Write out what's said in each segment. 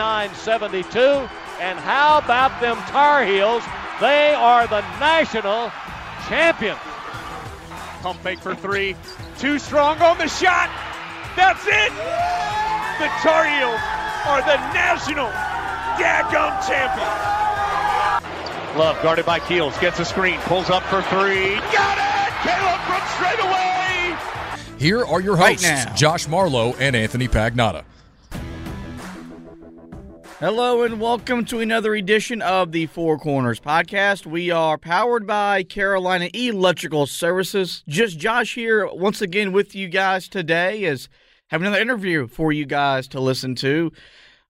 69 72. And how about them Tar Heels? They are the national champion. Pump fake for three. Too strong on the shot. That's it. The Tar Heels are the national daggum champions. Love guarded by Keels. Gets a screen. Pulls up for three. Got it. Caleb Brooks straight away. Here are your hosts, right Josh Marlowe and Anthony Pagnotta. Hello and welcome to another edition of the Four Corners podcast. We are powered by Carolina Electrical Services. Just Josh here once again with you guys today is have another interview for you guys to listen to.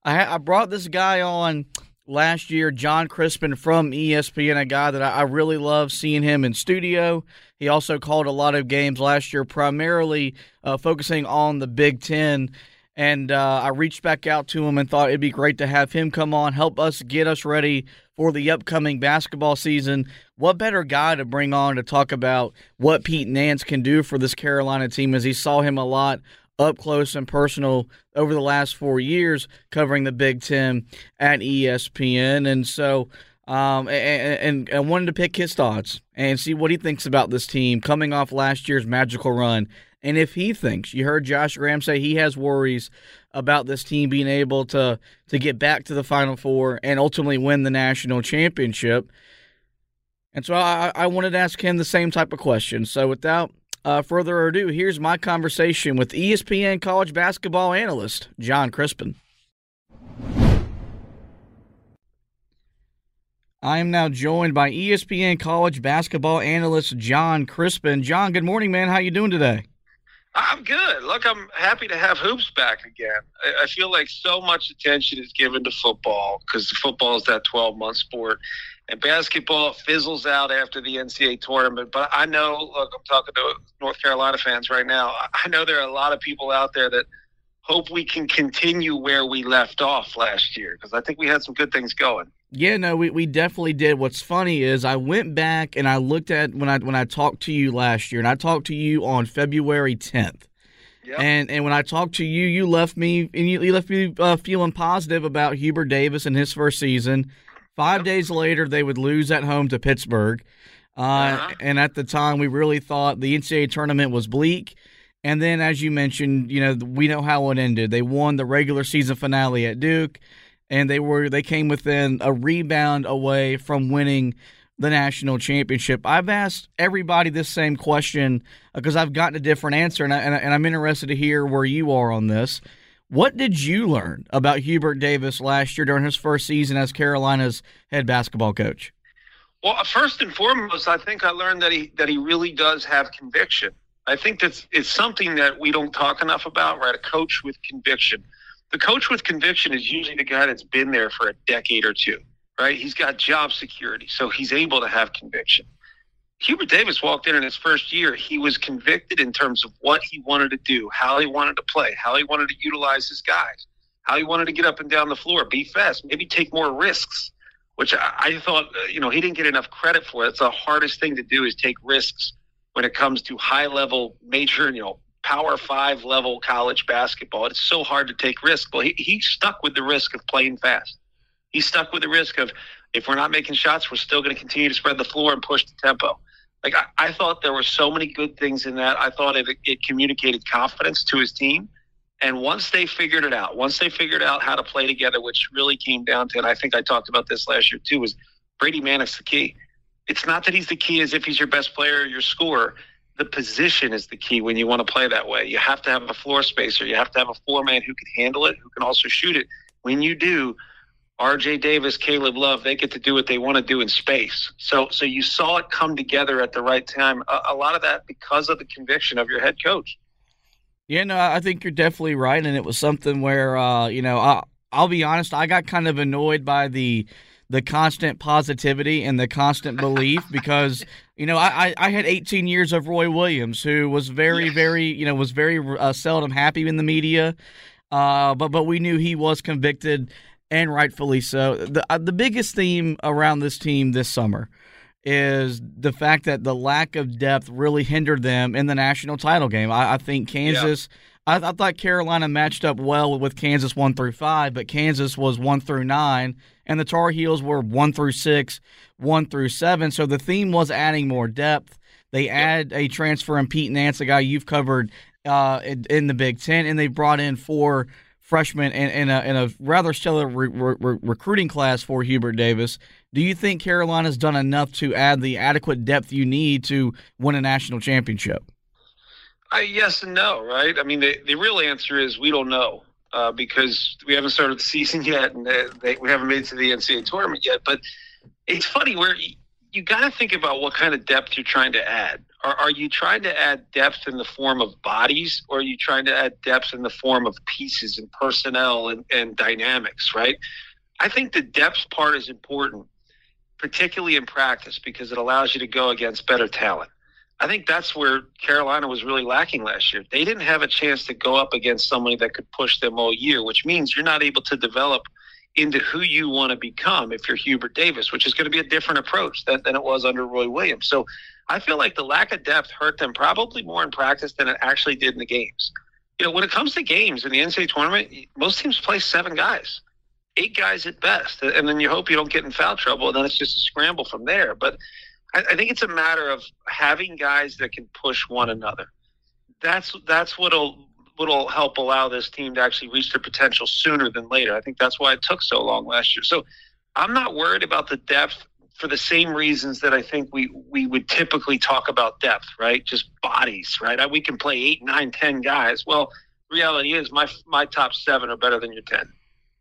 I, I brought this guy on last year, Jon Crispin from ESPN, a guy that I, I really love seeing him in studio. He also called a lot of games last year, primarily uh, focusing on the Big Ten. And uh, I reached back out to him and thought it'd be great to have him come on, help us get us ready for the upcoming basketball season. What better guy to bring on to talk about what Pete Nance can do for this Carolina team as he saw him a lot up close and personal over the last four years covering the Big Ten at ESPN. And so um, and, and, and wanted to pick his thoughts and see what he thinks about this team coming off last year's magical run. And if he thinks, you heard Josh Graham say he has worries about this team being able to to get back to the Final Four and ultimately win the national championship. And so I, I wanted to ask him the same type of question. So without uh, further ado, here's my conversation with ESPN college basketball analyst Jon Crispin. I am now joined by ESPN college basketball analyst Jon Crispin. Jon, good morning, man. How you doing today? I'm good. Look, I'm happy to have hoops back again. I, I feel like so much attention is given to football because football is that 12 month sport, and basketball fizzles out after the NCAA tournament. But I know, look, I'm talking to North Carolina fans right now. I- I know there are a lot of people out there that hope we can continue where we left off last year because I think we had some good things going. Yeah, no, we, we definitely did. What's funny is I went back and I looked at when I when I talked to you last year, and I talked to you on February 10th. Yep. And and when I talked to you, you left me and you, you left me uh, feeling positive about Hubert Davis and his first season. Five days later, they would lose at home to Pittsburgh, uh, Uh-huh. and at the time, we really thought the NCAA tournament was bleak. And then, as you mentioned, you know we know how it ended. They won the regular season finale at Duke, and they were they came within a rebound away from winning the national championship. I've asked everybody this same question uh, because I've gotten a different answer, and, I, and, I'm interested to hear where you are on this. What did you learn about Hubert Davis last year during his first season as Carolina's head basketball coach? Well, uh, first and foremost, I think I learned that he that he really does have conviction. I think that's it's something that we don't talk enough about, right? A coach with conviction. The coach with conviction is usually the guy that's been there for a decade or two, right? He's got job security, so he's able to have conviction. Hubert Davis walked in in his first year. He was convicted in terms of what he wanted to do, how he wanted to play, how he wanted to utilize his guys, how he wanted to get up and down the floor, be fast, maybe take more risks which I, I thought, uh, you know, he didn't get enough credit for. It's the hardest thing to do is take risks when it comes to high level major, you know, power five level college basketball. It's so hard to take risk. Well, he, he stuck with the risk of playing fast. He stuck with the risk of if we're not making shots, we're still going to continue to spread the floor and push the tempo. Like I, I thought there were so many good things in that. I thought it, it communicated confidence to his team. And once they figured it out, once they figured out how to play together, which really came down to, and I think I talked about this last year too, was Brady Manek's the key. It's not that he's the key as if he's your best player or your scorer. The position is the key when you want to play that way. You have to have a floor spacer. You have to have a four man who can handle it, who can also shoot it. When you do, RJ Davis, Caleb Love, they get to do what they want to do in space. So, so you saw it come together at the right time. A, a lot of that because of the conviction of your head coach. Yeah, no, I think you're definitely right, and it was something where, uh, you know, I, I'll be honest, I got kind of annoyed by the the constant positivity and the constant belief because you know I, I had 18 years of Roy Williams who was very yes. very you know was very uh, seldom happy in the media, uh, but but we knew he was convicted and rightfully so. The uh, the biggest theme around this team this summer is the fact that the lack of depth really hindered them in the national title game. I, I think Kansas. Yeah. I, I, thought Carolina matched up well with Kansas one through five, but Kansas was one through nine, and the Tar Heels were one through six, one through seven. So the theme was adding more depth. They add a transfer in Pete Nance, a guy you've covered uh, in, in the Big Ten, and they brought in four freshmen in, in, a, in a rather stellar re- re- recruiting class for Hubert Davis. Do you think Carolina's done enough to add the adequate depth you need to win a national championship? Uh, yes and no, right? I mean, the, the real answer is we don't know uh, because we haven't started the season yet and they, we haven't made it to the NCAA tournament yet. But it's funny where you, you got to think about what kind of depth you're trying to add. Are, are you trying to add depth in the form of bodies, or are you trying to add depth in the form of pieces and personnel and, and dynamics, right? I think the depth part is important, particularly in practice, because it allows you to go against better talent. I think that's where Carolina was really lacking last year. They didn't have a chance to go up against somebody that could push them all year, which means you're not able to develop into who you want to become if you're Hubert Davis, which is going to be a different approach than, than it was under Roy Williams. So I feel like the lack of depth hurt them probably more in practice than it actually did in the games. You know, when it comes to games in the NCAA tournament, most teams play seven guys, eight guys at best, and then you hope you don't get in foul trouble, and then it's just a scramble from there. But I, I think it's a matter of having guys that can push one another. That's that's what'll what'll help allow this team to actually reach their potential sooner than later. I think that's why it took so long last year. So I'm not worried about the depth for the same reasons that I think we we would typically talk about depth, right? Just bodies, right? We can play eight, nine, ten guys. Well, reality is my my top seven are better than your ten.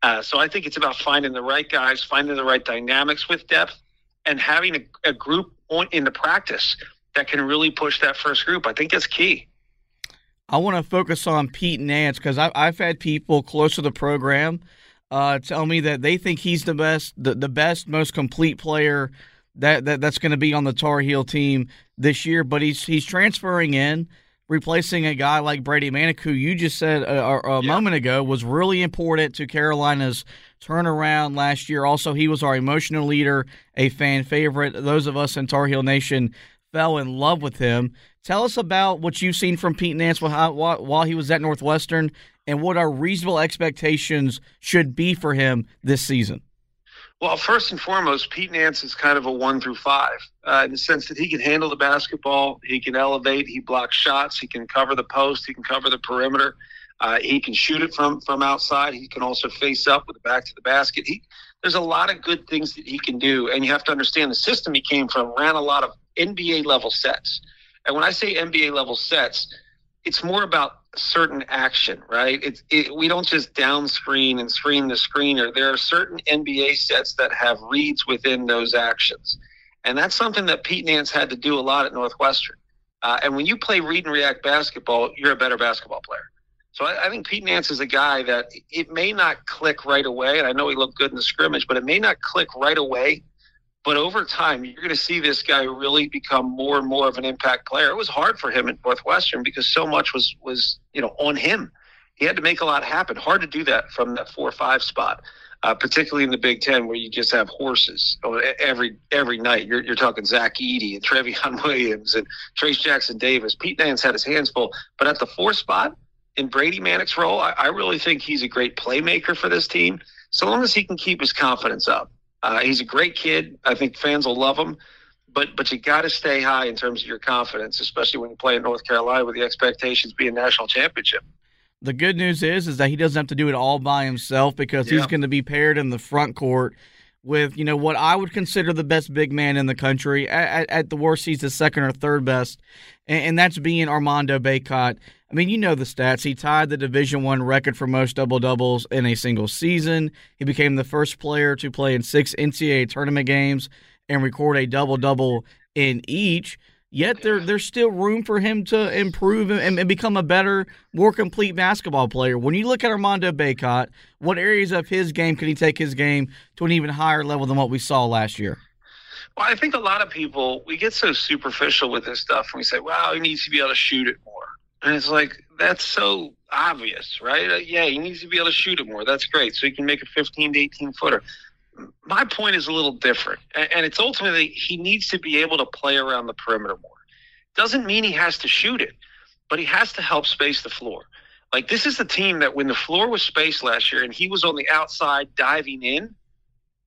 Uh, so I think it's about finding the right guys, finding the right dynamics with depth, and having a, a group on, in the practice that can really push that first group. I think that's key. I want to focus on Pete Nance because I've had people close to the program uh, tell me that they think he's the best, the, the best, most complete player that, that that's going to be on the Tar Heel team this year. But he's he's transferring in, replacing a guy like Brady Manek, who you just said a, a, a yeah. moment ago was really important to Carolina's turnaround last year. Also, he was our emotional leader, a fan favorite. Those of us in Tar Heel Nation fell in love with him. Tell us about what you've seen from Pete Nance while, he was at Northwestern and what our reasonable expectations should be for him this season? Well, first and foremost, Pete Nance is kind of a one through five uh, in the sense that he can handle the basketball, he can elevate, he blocks shots, he can cover the post, he can cover the perimeter, uh, he can shoot it from from outside. He can also face up with the back to the basket. He there's a lot of good things that he can do, and you have to understand the system he came from ran a lot of NBA level sets. And when I say NBA level sets, it's more about certain action, right? It's it, we don't just down screen and screen the screener. There are certain NBA sets that have reads within those actions, and that's something that Pete Nance had to do a lot at Northwestern. Uh, and when you play read and react basketball, you're a better basketball player. So I, I think Pete Nance is a guy that it may not click right away, and I know he looked good in the scrimmage, but it may not click right away but over time, you're going to see this guy really become more and more of an impact player. It was hard for him at Northwestern because so much was was you know on him. He had to make a lot happen. Hard to do that from that four or five spot. uh, particularly in the Big Ten where you just have horses every every night. You're, you're talking Zach Edey and Trevion Williams and Trayce Jackson Davis. Pete Nance had his hands full, but at the four spot in Brady Manek's role, I, I really think he's a great playmaker for this team. So long as he can keep his confidence up, uh, he's a great kid. I think fans will love him but but you got to stay high in terms of your confidence, especially when you play in North Carolina with the expectations being national championship. The good news is is that he doesn't have to do it all by himself because yeah. he's going to be paired in the front court with you know what I would consider the best big man in the country. At, at the worst, he's the second or third best, and, and that's being Armando Bacot. I mean, you know the stats. He tied the Division One record for most double doubles in a single season. He became the first player to play in six NCAA tournament games and record a double double in each. Yet there there's still room for him to improve and, and, become a better, more complete basketball player. When you look at Armando Bacot, what areas of his game can he take his game to an even higher level than what we saw last year? Well, I think a lot of people we get so superficial with this stuff and we say, "Wow, he needs to be able to shoot it more," and it's like that's so obvious, right? Uh, yeah, he needs to be able to shoot it more. That's great, so he can make a 15 to 18 footer my point is a little different, and it's ultimately he needs to be able to play around the perimeter more. Doesn't mean he has to shoot it, but he has to help space the floor. Like this is the team that when the floor was spaced last year and he was on the outside diving in,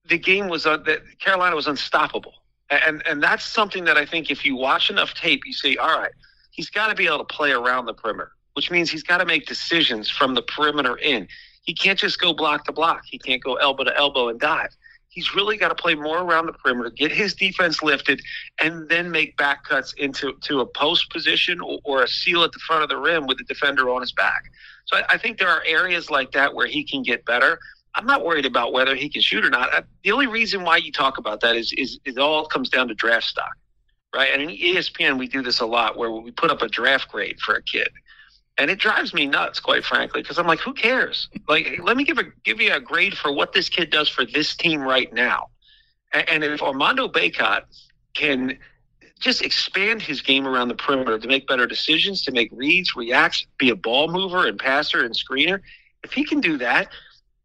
the game was uh, that Carolina was unstoppable. And and that's something that I think if you watch enough tape, you see, all right, he's got to be able to play around the perimeter, which means he's got to make decisions from the perimeter in. He can't just go block to block. He can't go elbow to elbow and dive. He's really got to play more around the perimeter, get his defense lifted, and then make back cuts into to a post position or, or a seal at the front of the rim with the defender on his back. So I, I think there are areas like that where he can get better. I'm not worried about whether he can shoot or not. I, the only reason why you talk about that is, is it all comes down to draft stock, right? And in ESPN, we do this a lot where we put up a draft grade for a kid and it drives me nuts, quite frankly, because I'm like, who cares? Like, let me give a give you a grade for what this kid does for this team right now. And, and if Armando Bacot can just expand his game around the perimeter to make better decisions, to make reads, reacts, be a ball mover and passer and screener, if he can do that,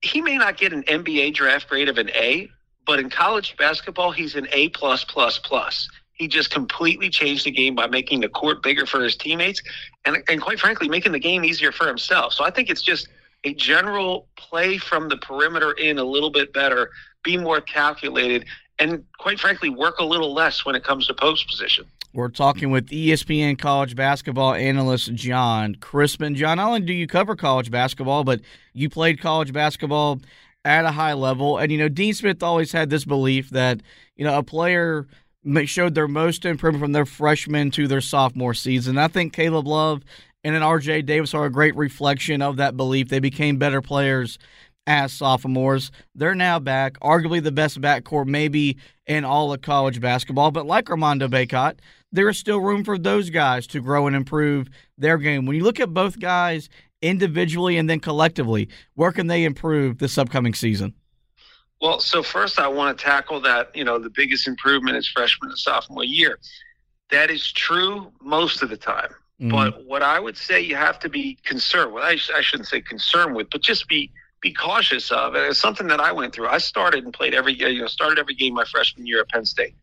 he may not get an NBA draft grade of an A, but in college basketball, he's an A plus plus plus. He just completely changed the game by making the court bigger for his teammates and, and quite frankly, making the game easier for himself. So I think it's just a general play from the perimeter in a little bit better, be more calculated, and quite frankly, work a little less when it comes to post position. We're talking with ESPN college basketball analyst Jon Crispin. Jon, not only do you cover college basketball, but you played college basketball at a high level. And, you know, Dean Smith always had this belief that, you know, a player – showed their most improvement from their freshman to their sophomore season. I think Caleb Love and an RJ Davis are a great reflection of that belief. They became better players as sophomores. They're now back, arguably the best backcourt maybe in all of college basketball. But like Armando Bacot, there is still room for those guys to grow and improve their game. When you look at both guys individually and then collectively, where can they improve this upcoming season? Well, so first I want to tackle that, you know, the biggest improvement is freshman and sophomore year. That is true most of the time. Mm-hmm. But what I would say you have to be concerned with, I, sh- I shouldn't say concerned with, but just be be cautious of. And it's something that I went through. I started and played every, you know, started every game my freshman year at Penn State.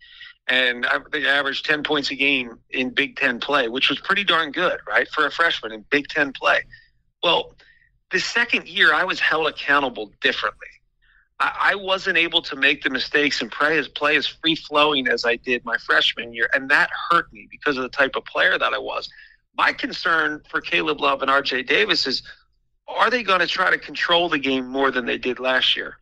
And I think I averaged 10 points a game in Big Ten play, which was pretty darn good, right, for a freshman in Big Ten play. Well, the second year, I was held accountable differently. I, wasn't able to make the mistakes and play as play as free flowing as I did my freshman year, and that hurt me because of the type of player that I was. My concern for Caleb Love and R.J. Davis is: Are they going to try to control the game more than they did last year?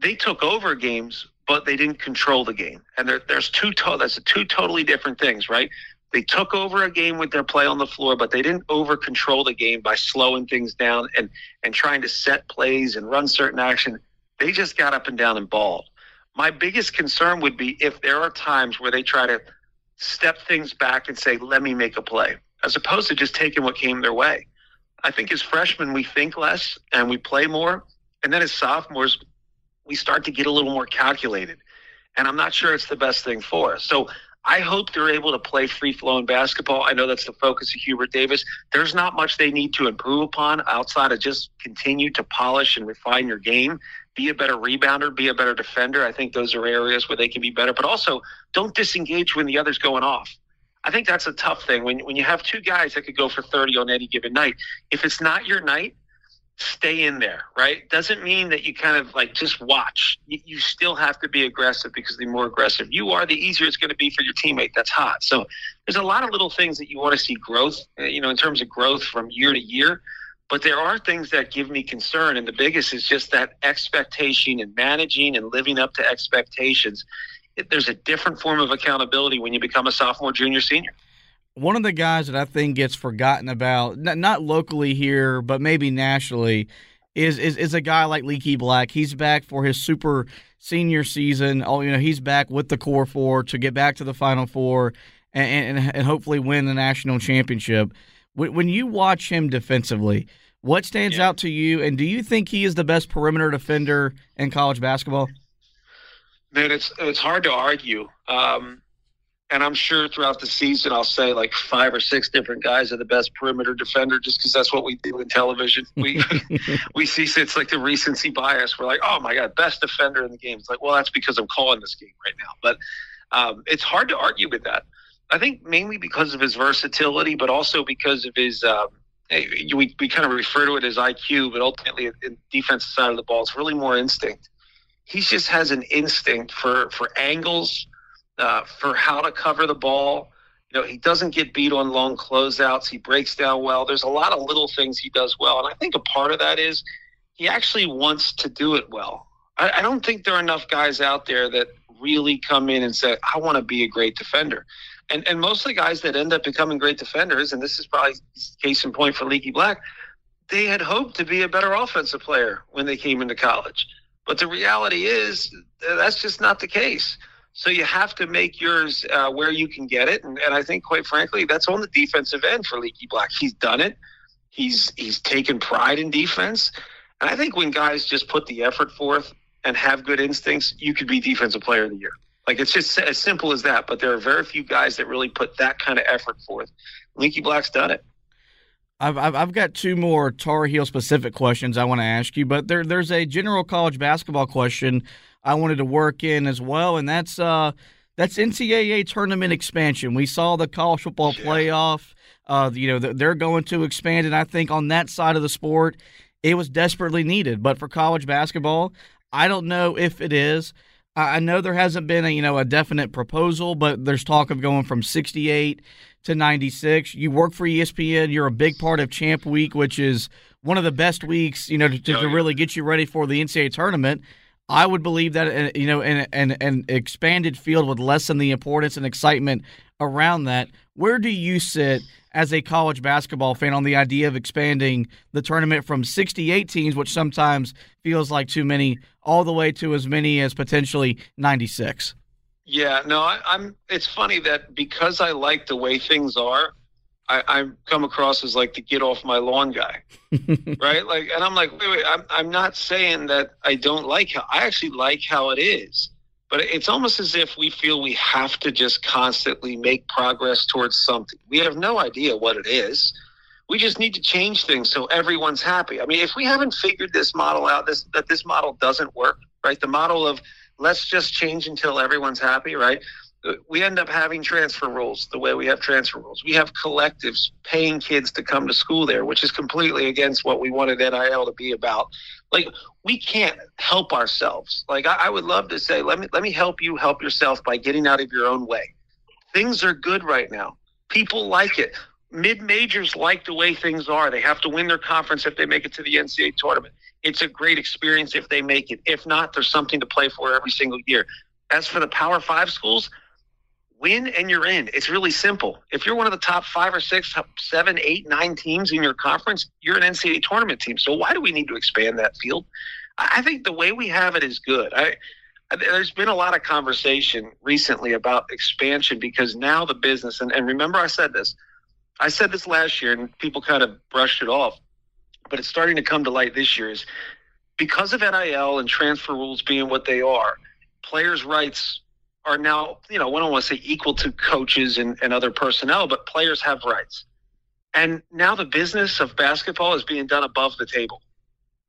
They took over games, but they didn't control the game, and there, there's two. To- that's two totally different things, right? They took over a game with their play on the floor, but they didn't over control the game by slowing things down and and trying to set plays and run certain action they just got up and down and balled. My biggest concern would be if there are times where they try to step things back and say, let me make a play, as opposed to just taking what came their way. I think as freshmen, we think less and we play more. And then as sophomores, we start to get a little more calculated. And I'm not sure it's the best thing for us. So I hope they're able to play free flowing basketball. I know that's the focus of Hubert Davis. There's not much they need to improve upon outside of just continue to polish and refine your game. Be a better rebounder, be a better defender. I think those are areas where they can be better, but also don't disengage when the other's going off. I think that's a tough thing when when you have two guys that could go for 30 on any given night. If it's not your night, stay in there, right? Doesn't mean that you kind of like just watch. You, you still have to be aggressive because the more aggressive you are, the easier it's going to be for your teammate that's hot. So there's a lot of little things that you want to see growth, uh, you know, in terms of growth from year to year. But there are things that give me concern, and the biggest is just that expectation and managing and living up to expectations. There's a different form of accountability when you become a sophomore, junior, senior one of the guys that I think gets forgotten about, not locally here, but maybe nationally, is is, is a guy like Leaky Black. He's back for his super senior season. Oh, you know, he's back with the core four to get back to the Final Four and and, and hopefully win the national championship. When, when you watch him defensively, what stands yeah. out to you, and do you think he is the best perimeter defender in college basketball? Man, it's it's hard to argue. Um, and I'm sure throughout the season I'll say like five or six different guys are the best perimeter defender just because that's what we do in television. We we see it's like the recency bias. We're like, oh my god, best defender in the game. It's like, well, that's because I'm calling this game right now. But um, it's hard to argue with that. I think mainly because of his versatility, but also because of his. Um, we we kind of refer to it as IQ, but ultimately, in defensive side of the ball, it's really more instinct. He just has an instinct for for angles uh, for how to cover the ball. You know, he doesn't get beat on long closeouts. He breaks down well. There's a lot of little things he does well, and I think a part of that is he actually wants to do it well. I, I don't think there are enough guys out there that really come in and say, "I want to be a great defender." And and most of the guys that end up becoming great defenders, and this is probably case in point for Leaky Black, they had hoped to be a better offensive player when they came into college. But the reality is that's just not the case. So you have to make yours uh, where you can get it, and, and I think, quite frankly, that's on the defensive end for Leaky Black. He's done it. He's he's taken pride in defense, and I think when guys just put the effort forth and have good instincts, you could be defensive player of the year. Like it's just as simple as that. But there are very few guys that really put that kind of effort forth. Leaky Black's done it. I've, I've, I've got two more Tar Heel specific questions I want to ask you, but there there's a general college basketball question I wanted to work in as well, and that's uh, that's NCAA tournament expansion. We saw the college football playoff. Uh, you know they're going to expand, and I think on that side of the sport, it was desperately needed. But for college basketball, I don't know if it is. I know there hasn't been a you know a definite proposal, but there's talk of going from 68 to 96. You work for ESPN. You're a big part of Champ Week, which is one of the best weeks you know to, to, really get you ready for the NCAA tournament. I would believe that uh, you know an, an, an expanded field would lessen the importance and excitement around that. Where do you sit as a college basketball fan on the idea of expanding the tournament from 68 teams, which sometimes feels like too many, all the way to as many as potentially 96? Yeah, no, I, I'm. It's funny that because I like the way things are, I, I come across as like the get off my lawn guy, right? Like, and I'm like, wait, wait, I'm, I'm not saying that I don't like how I actually like how it is, but it's almost as if we feel we have to just constantly make progress towards something. We have no idea what it is. We just need to change things so everyone's happy. I mean, if we haven't figured this model out, this that this model doesn't work, right? The model of let's just change until everyone's happy, right? Uh, we end up having transfer rules the way we have transfer rules. We have collectives paying kids to come to school there, which is completely against what we wanted NIL to be about. Like we can't help ourselves. Like I, I would love to say, let me let me help you help yourself by getting out of your own way. Things are good right now. People like it. Mid majors like the way things are. They have to win their conference if they make it to the NCAA tournament. It's a great experience if they make it. If not, there's something to play for every single year. As for the Power Five schools, win and you're in. It's really simple. If you're one of the top five or six, seven, eight, nine teams in your conference, you're an NCAA tournament team. So why do we need to expand that field? I think the way we have it is good. I, there's been a lot of conversation recently about expansion because now the business, and, and remember I said this, I said this last year and people kind of brushed it off, but it's starting to come to light this year is because of NIL and transfer rules being what they are, players' rights are now, you know, I don't want to say equal to coaches and, and other personnel, but players have rights. And now the business of basketball is being done above the table.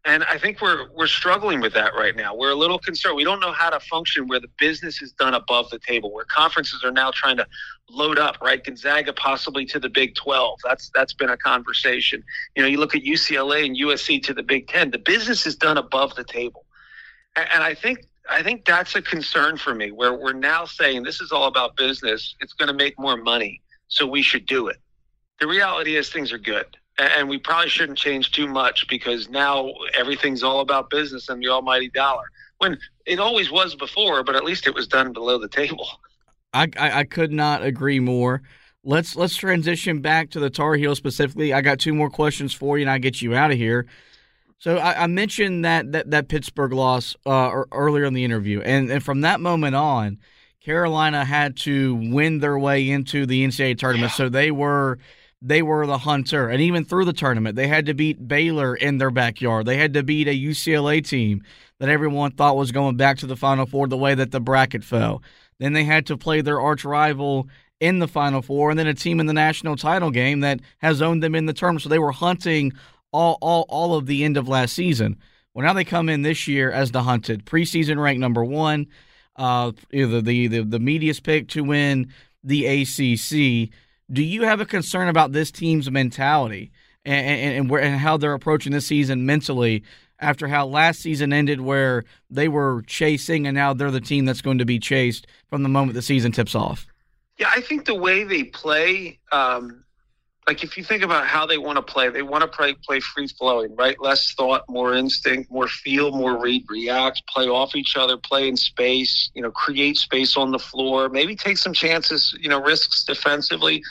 And I think we're we're struggling with that right now. We're a little concerned. We don't know how to function where the business is done above the table, where conferences are now trying to load up, right? Gonzaga possibly to the Big 12. That's that's been a conversation. You know, you look at UCLA and USC to the Big 10. The business is done above the table. And, and I think I think that's a concern for me where we're now saying this is all about business. It's going to make more money, so we should do it. The reality is things are good and we probably shouldn't change too much because now everything's all about business and the almighty dollar when it always was before but at least it was done below the table i i, I could not agree more let's let's transition back to the tar heels specifically i got two more questions for you and i get you out of here so I, I, mentioned that, that that pittsburgh loss uh, earlier in the interview and, and from that moment on carolina had to win their way into the ncaa tournament so they were they were the hunter. And even through the tournament, they had to beat Baylor in their backyard. They had to beat a UCLA team that everyone thought was going back to the Final Four the way that the bracket fell. Then they had to play their arch rival in the Final Four, and then a team in the national title game that has owned them in the tournament. So they were hunting all, all, all of the end of last season. Well, now they come in this year as the hunted. Preseason ranked number one. Uh, the, the, the, the media's pick to win the ACC. Do you have a concern about this team's mentality and, and, and, where, and how they're approaching this season mentally after how last season ended, where they were chasing and now they're the team that's going to be chased from the moment the season tips off? Yeah, I think the way they play, um, like if you think about how they want to play, they want to play play free flowing, right? Less thought, more instinct, more feel, more read, react, play off each other, play in space, you know, create space on the floor, maybe take some chances, you know, risks defensively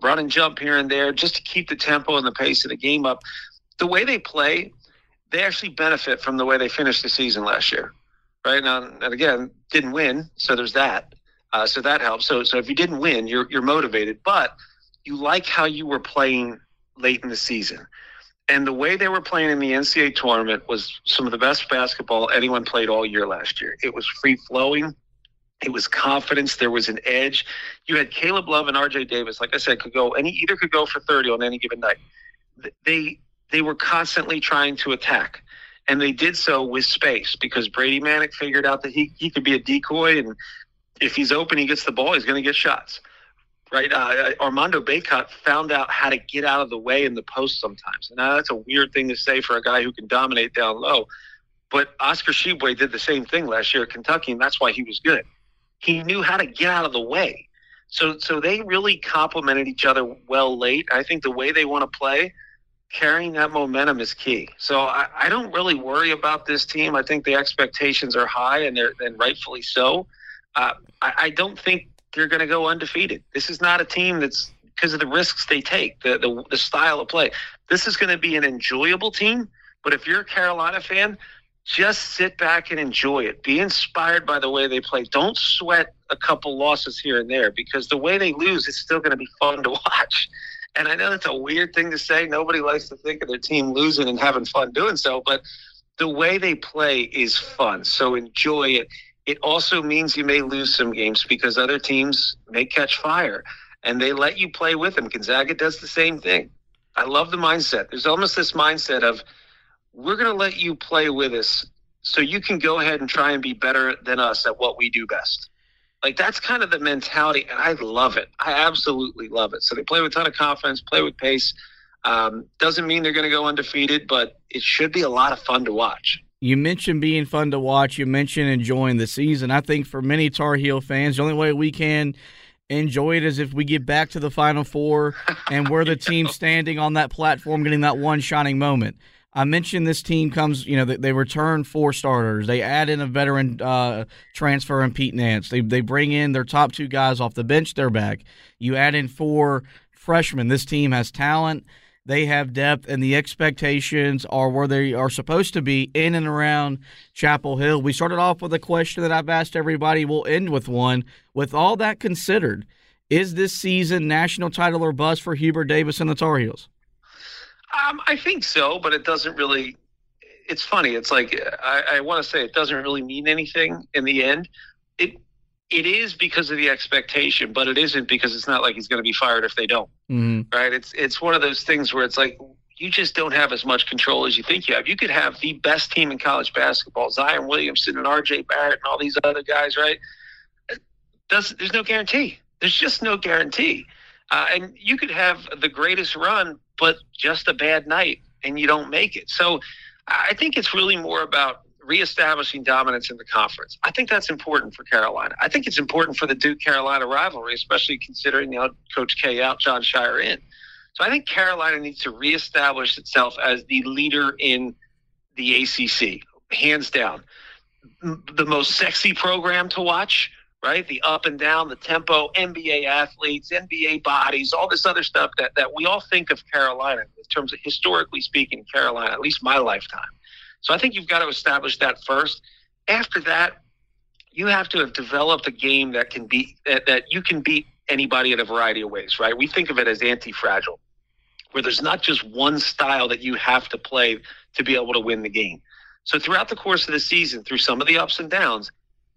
run and jump here and there just to keep the tempo and the pace of the game up. The way they play, they actually benefit from the way they finished the season last year, right? Now, and again, didn't win, so there's that. Uh, so that helps. So, so if you didn't win, you're you're motivated, but you like how you were playing late in the season. And the way they were playing in the NCAA tournament was some of the best basketball anyone played all year last year. It was free flowing. It was confidence. There was an edge. You had Caleb Love and R.J. Davis. Like I said, could go any either could go for thirty on any given night. They they were constantly trying to attack, and they did so with space because Brady Manek figured out that he he could be a decoy, and if he's open, he gets the ball. He's going to get shots. Right, uh, Armando Bacot found out how to get out of the way in the post sometimes. And now that's a weird thing to say for a guy who can dominate down low. But Oscar Tshiebwe did the same thing last year at Kentucky, and that's why he was good he knew how to get out of the way. So so they really complemented each other well late. I think the way they want to play, carrying that momentum is key. So I, I don't really worry about this team. I think the expectations are high and they're and rightfully so. Uh, I, I don't think they're going to go undefeated. This is not a team that's because of the risks they take, the, the the style of play. This is going to be an enjoyable team. But if you're a Carolina fan, just sit back and enjoy it. Be inspired by the way they play. Don't sweat a couple losses here and there because the way they lose is still going to be fun to watch. And I know that's a weird thing to say. Nobody likes to think of their team losing and having fun doing so, but the way they play is fun. So enjoy it. It also means you may lose some games because other teams may catch fire and they let you play with them. Gonzaga does the same thing. I love the mindset. There's almost this mindset of, we're going to let you play with us so you can go ahead and try and be better than us at what we do best. Like that's kind of the mentality, and I love it. I absolutely love it. So they play with a ton of confidence, play with pace. Um, doesn't mean they're going to go undefeated, but it should be a lot of fun to watch. You mentioned being fun to watch. You mentioned enjoying the season. I think for many Tar Heel fans, the only way we can enjoy it is if we get back to the Final Four and we're the team standing on that platform, getting that one shining moment. I mentioned this team comes, you know, they, they return four starters. They add in a veteran uh, transfer in Pete Nance. They they bring in their top two guys off the bench. They're back. You add in four freshmen. This team has talent. They have depth, and the expectations are where they are supposed to be in and around Chapel Hill. We started off with a question that I've asked everybody. We'll end with one. With all that considered, is this season national title or bust for Hubert Davis and the Tar Heels? Um, I think so, but it doesn't really. It's funny. It's like I, I want to say it doesn't really mean anything in the end. It it is because of the expectation, but it isn't because it's not like he's going to be fired if they don't. Mm-hmm. Right? It's it's one of those things where it's like you just don't have as much control as you think you have. You could have the best team in college basketball, Zion Williamson and R.J. Barrett and all these other guys, right? Does, there's no guarantee. There's just no guarantee. Uh, and you could have the greatest run, but just a bad night, and you don't make it. So I think it's really more about reestablishing dominance in the conference. I think that's important for Carolina. I think it's important for the Duke Carolina rivalry, especially considering you know Coach K out, Jon Scheyer in. So I think Carolina needs to reestablish itself as the leader in the ACC, hands down. The most sexy program to watch, right? The up and down, the tempo, NBA athletes, NBA bodies, all this other stuff that, that we all think of Carolina in terms of historically speaking, Carolina, at least my lifetime. So I think you've got to establish that first. After that, you have to have developed a game that can be that, that you can beat anybody in a variety of ways, right? We think of it as anti-fragile, where there's not just one style that you have to play to be able to win the game. So throughout the course of the season, through some of the ups and downs,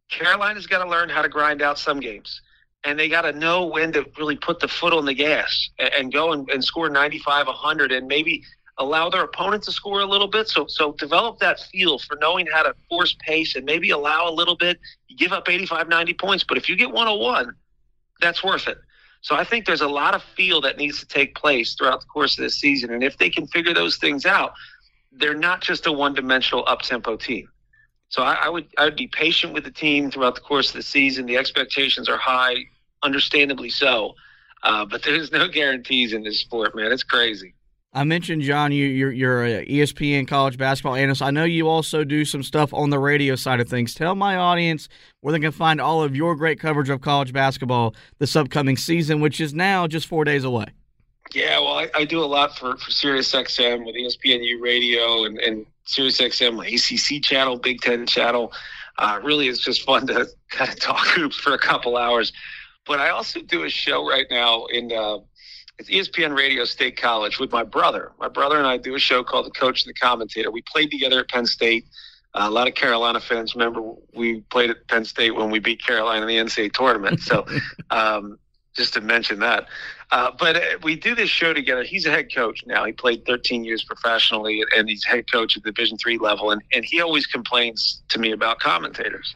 Carolina's got to learn how to grind out some games. And they got to know when to really put the foot on the gas and, and go and, and score 95, 100, and maybe allow their opponent to score a little bit. So so develop that feel for knowing how to force pace and maybe allow a little bit. You give up 85, 90 points, but if you get 101, that's worth it. So I think there's a lot of feel that needs to take place throughout the course of this season. And if they can figure those things out, they're not just a one dimensional up tempo team. So I, I, would I would be patient with the team throughout the course of the season. The expectations are high, understandably so. Uh, but there's no guarantees in this sport, man. It's crazy. I mentioned Jon, you, you're you're a ESPN college basketball analyst. I know you also do some stuff on the radio side of things. Tell my audience where they can find all of your great coverage of college basketball this upcoming season, which is now just four days away. Yeah, well, I, I do a lot for for SiriusXM with ESPNU Radio and, and SiriusXM ACC channel, Big Ten channel. Uh, really, it's just fun to kind of talk hoops for a couple hours. But I also do a show right now in. Uh, it's ESPN Radio State College with my brother. My brother and I do a show called The Coach and the Commentator. We played together at Penn State. Uh, a lot of Carolina fans remember we played at Penn State when we beat Carolina in the NCAA tournament. So, um, just to mention that. Uh, but uh, we do this show together. He's a head coach now. He played 13 years professionally, and he's head coach at the Division three level. And, and he always complains to me about commentators.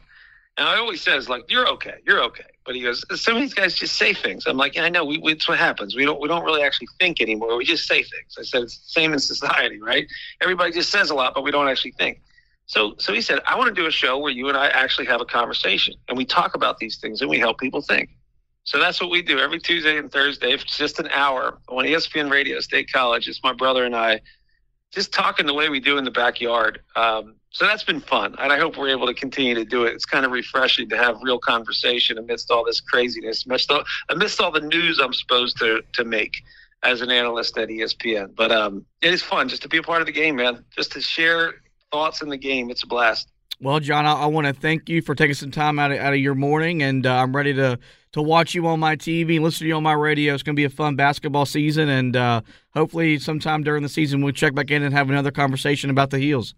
And I always says like, "You're okay. You're okay." But he goes, some of these guys just say things. I'm like, yeah, I know. We, we, it's what happens. We don't we don't really actually think anymore. We just say things. I said it's the same in society, right? Everybody just says a lot, but we don't actually think. So so he said, I want to do a show where you and I actually have a conversation and we talk about these things and we help people think. So that's what we do every Tuesday and Thursday. It's just an hour on ESPN Radio, State College. It's my brother and I just talking the way we do in the backyard. Um, so that's been fun, and I hope we're able to continue to do it. It's kind of refreshing to have real conversation amidst all this craziness, amidst all, amidst all the news I'm supposed to to make as an analyst at ESPN. But um, it is fun just to be a part of the game, man. Just to share thoughts in the game. It's a blast. Well, Jon, I, I want to thank you for taking some time out of, out of your morning, and uh, I'm ready to to watch you on my TV, listen to you on my radio. It's going to be a fun basketball season, and uh, hopefully, sometime during the season, we'll check back in and have another conversation about the heels.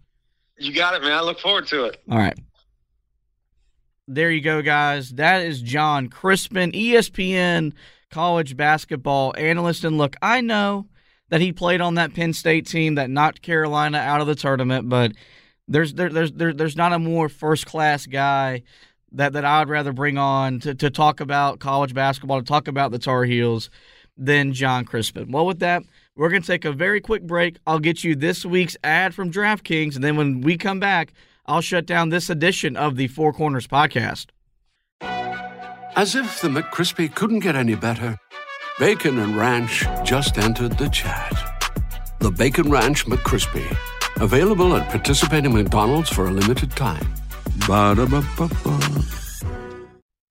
You got it, man. I look forward to it. All right. There you go, guys. That is Jon Crispin, ESPN college basketball analyst. And look, I know that he played on that Penn State team that knocked Carolina out of the tournament, but there's there, there's there, there's not a more first class guy that that I'd rather bring on to, to talk about college basketball, to talk about the Tar Heels than Jon Crispin. Well, with that, we're going to take a very quick break. I'll get you this week's ad from DraftKings, and then when we come back, I'll shut down this edition of the Four Corners podcast. As if the McCrispy couldn't get any better, Bacon and Ranch just entered the chat. The Bacon Ranch McCrispy, available at participating McDonald's for a limited time. Ba-da-ba-ba-ba.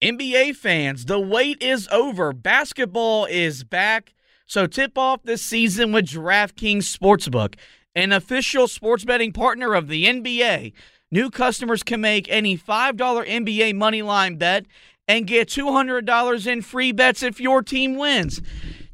NBA fans, the wait is over. Basketball is back so tip off this season with DraftKings Sportsbook, an official sports betting partner of the NBA. New customers can make any $5 NBA moneyline bet and get $200 in free bets if your team wins.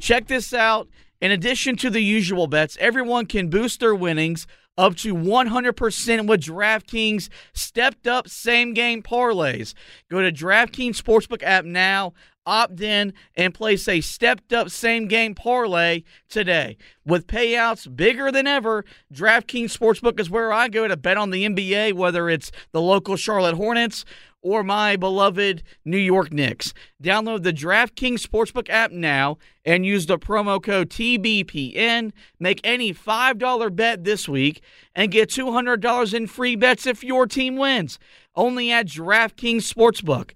Check this out. In addition to the usual bets, everyone can boost their winnings up to 100% with DraftKings stepped up same game parlays. Go to DraftKings Sportsbook app now opt in and place a stepped up same game parlay today. With payouts bigger than ever, DraftKings Sportsbook is where I go to bet on the NBA, whether it's the local Charlotte Hornets or my beloved New York Knicks. Download the DraftKings Sportsbook app now and use the promo code TBPN. Make any $5 bet this week and get $200 in free bets if your team wins. Only at DraftKings Sportsbook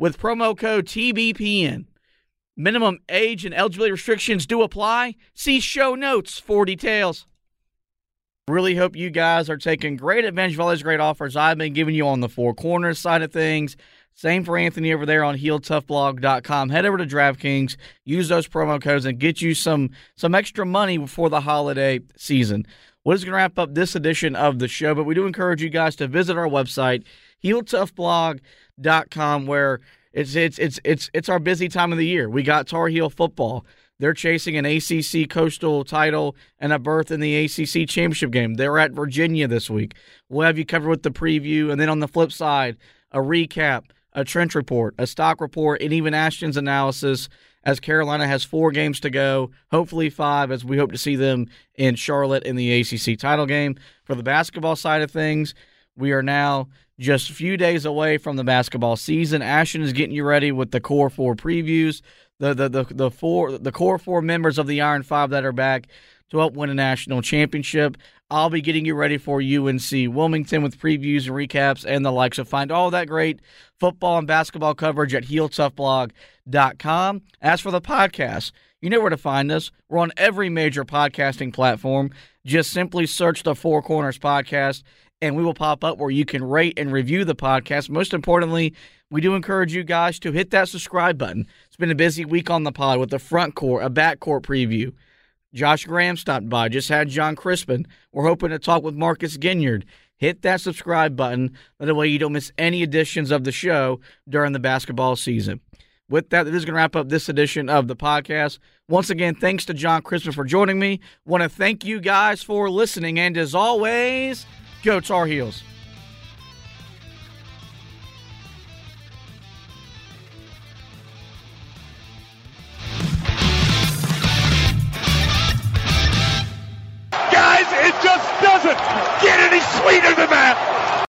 with promo code TBPN. Minimum age and eligibility restrictions do apply. See show notes for details. Really hope you guys are taking great advantage of all these great offers I've been giving you on the four corners side of things. Same for Anthony over there on HeelToughBlog.com. Head over to DraftKings, use those promo codes, and get you some some extra money before the holiday season. This is going to wrap up this edition of the show, but we do encourage you guys to visit our website, HeelToughBlog.com, where it's it's it's it's it's our busy time of the year. We got Tar Heel football. They're chasing an ACC coastal title and a berth in the ACC championship game. They're at Virginia this week. We'll have you covered with the preview, and then on the flip side, a recap, a trench report, a stock report, and even Ashton's analysis. As Carolina has four games to go, hopefully five, as we hope to see them in Charlotte in the ACC title game. For the basketball side of things, we are now just a few days away from the basketball season. Ashton is getting you ready with the core four previews the the the, the four the core four members of the Iron Five that are back to help win a national championship. I'll be getting you ready for UNC Wilmington with previews and recaps and the like. So find all that great football and basketball coverage at HeelToughBlog.com. As for the podcast, you know where to find us. We're on every major podcasting platform. Just simply search the Four Corners Podcast, and we will pop up where you can rate and review the podcast. Most importantly, we do encourage you guys to hit that subscribe button. It's been a busy week on the pod with the front court, a back court preview. Josh Graham stopped by, just had Jon Crispin. We're hoping to talk with Marcus Ginyard. Hit that subscribe button. That way you don't miss any editions of the show during the basketball season. With that, this is going to wrap up this edition of the podcast. Once again, thanks to Jon Crispin for joining me. Want to thank you guys for listening. And as always, go Tar Heels. Guys, it just doesn't get any sweeter